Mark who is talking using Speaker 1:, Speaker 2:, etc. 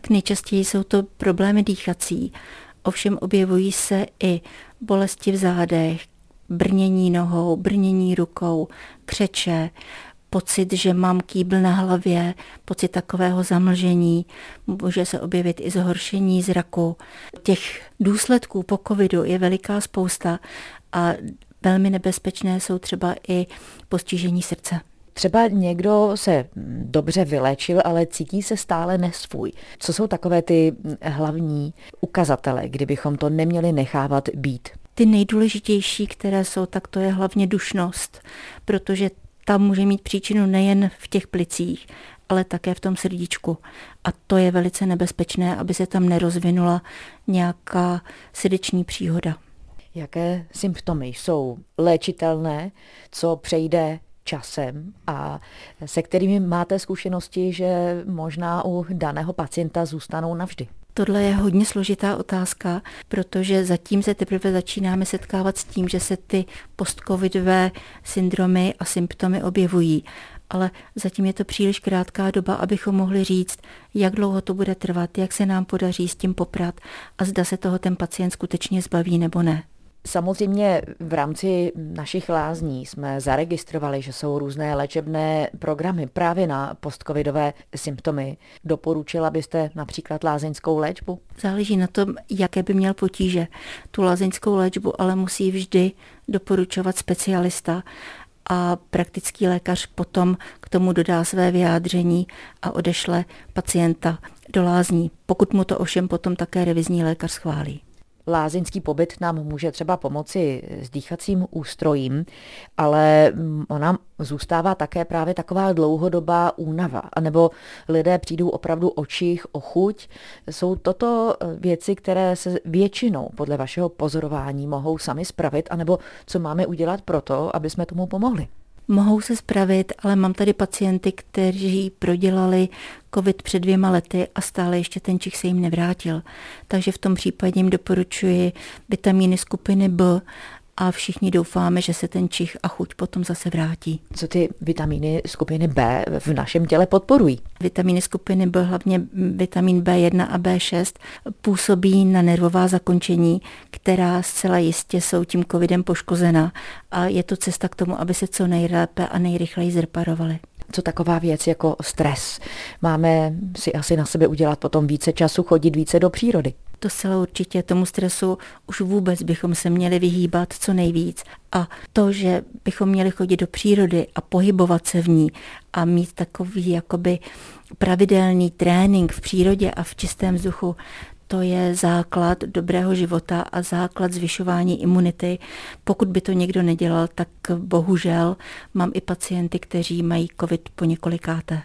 Speaker 1: tak nejčastěji jsou to problémy dýchací. Ovšem objevují se i bolesti v zádech, brnění nohou, brnění rukou, křeče, pocit, že mám kýbl na hlavě, pocit takového zamlžení, může se objevit i zhoršení zraku. Těch důsledků po covidu je veliká spousta a velmi nebezpečné jsou třeba i postižení srdce.
Speaker 2: Třeba někdo se dobře vylečil, ale cítí se stále nesvůj. Co jsou takové ty hlavní ukazatele, kdybychom to neměli nechávat být?
Speaker 1: Ty nejdůležitější, které jsou, tak to je hlavně dušnost, protože ta může mít příčinu nejen v těch plicích, ale také v tom srdíčku. A to je velice nebezpečné, aby se tam nerozvinula nějaká srdeční příhoda.
Speaker 2: Jaké symptomy jsou léčitelné, co přejde časem a se kterými máte zkušenosti, že možná u daného pacienta zůstanou navždy?
Speaker 1: Tohle je hodně složitá otázka, protože zatím se teprve začínáme setkávat s tím, že se ty postcovidové syndromy a symptomy objevují. Ale zatím je to příliš krátká doba, abychom mohli říct, jak dlouho to bude trvat, jak se nám podaří s tím poprat a zda se toho ten pacient skutečně zbaví nebo ne.
Speaker 2: Samozřejmě v rámci našich lázní jsme zaregistrovali, že jsou různé léčebné programy právě na postcovidové symptomy. Doporučila byste například lázeňskou léčbu?
Speaker 1: Záleží na tom, jaké by měl potíže. Tu lázeňskou léčbu ale musí vždy doporučovat specialista a praktický lékař potom k tomu dodá své vyjádření a odešle pacienta do lázní, pokud mu to ovšem potom také revizní lékař schválí
Speaker 2: lázeňský pobyt nám může třeba pomoci s dýchacím ústrojím, ale ona zůstává také právě taková dlouhodobá únava, anebo lidé přijdou opravdu o čich, o chuť. Jsou toto věci, které se většinou podle vašeho pozorování mohou sami spravit, anebo co máme udělat pro to, aby jsme tomu pomohli?
Speaker 1: Mohou se spravit, ale mám tady pacienty, kteří prodělali COVID před dvěma lety a stále ještě ten čich se jim nevrátil. Takže v tom případě jim doporučuji vitamíny skupiny B a všichni doufáme, že se ten čich a chuť potom zase vrátí.
Speaker 2: Co ty vitamíny skupiny B v našem těle podporují?
Speaker 1: Vitamíny skupiny B, hlavně vitamin B1 a B6, působí na nervová zakončení, která zcela jistě jsou tím covidem poškozena a je to cesta k tomu, aby se co nejlépe a nejrychleji zreparovaly
Speaker 2: co taková věc jako stres. Máme si asi na sebe udělat potom více času, chodit více do přírody.
Speaker 1: To zcela určitě tomu stresu už vůbec bychom se měli vyhýbat co nejvíc. A to, že bychom měli chodit do přírody a pohybovat se v ní a mít takový jakoby pravidelný trénink v přírodě a v čistém vzduchu, to je základ dobrého života a základ zvyšování imunity. Pokud by to někdo nedělal, tak bohužel mám i pacienty, kteří mají covid po několikáté.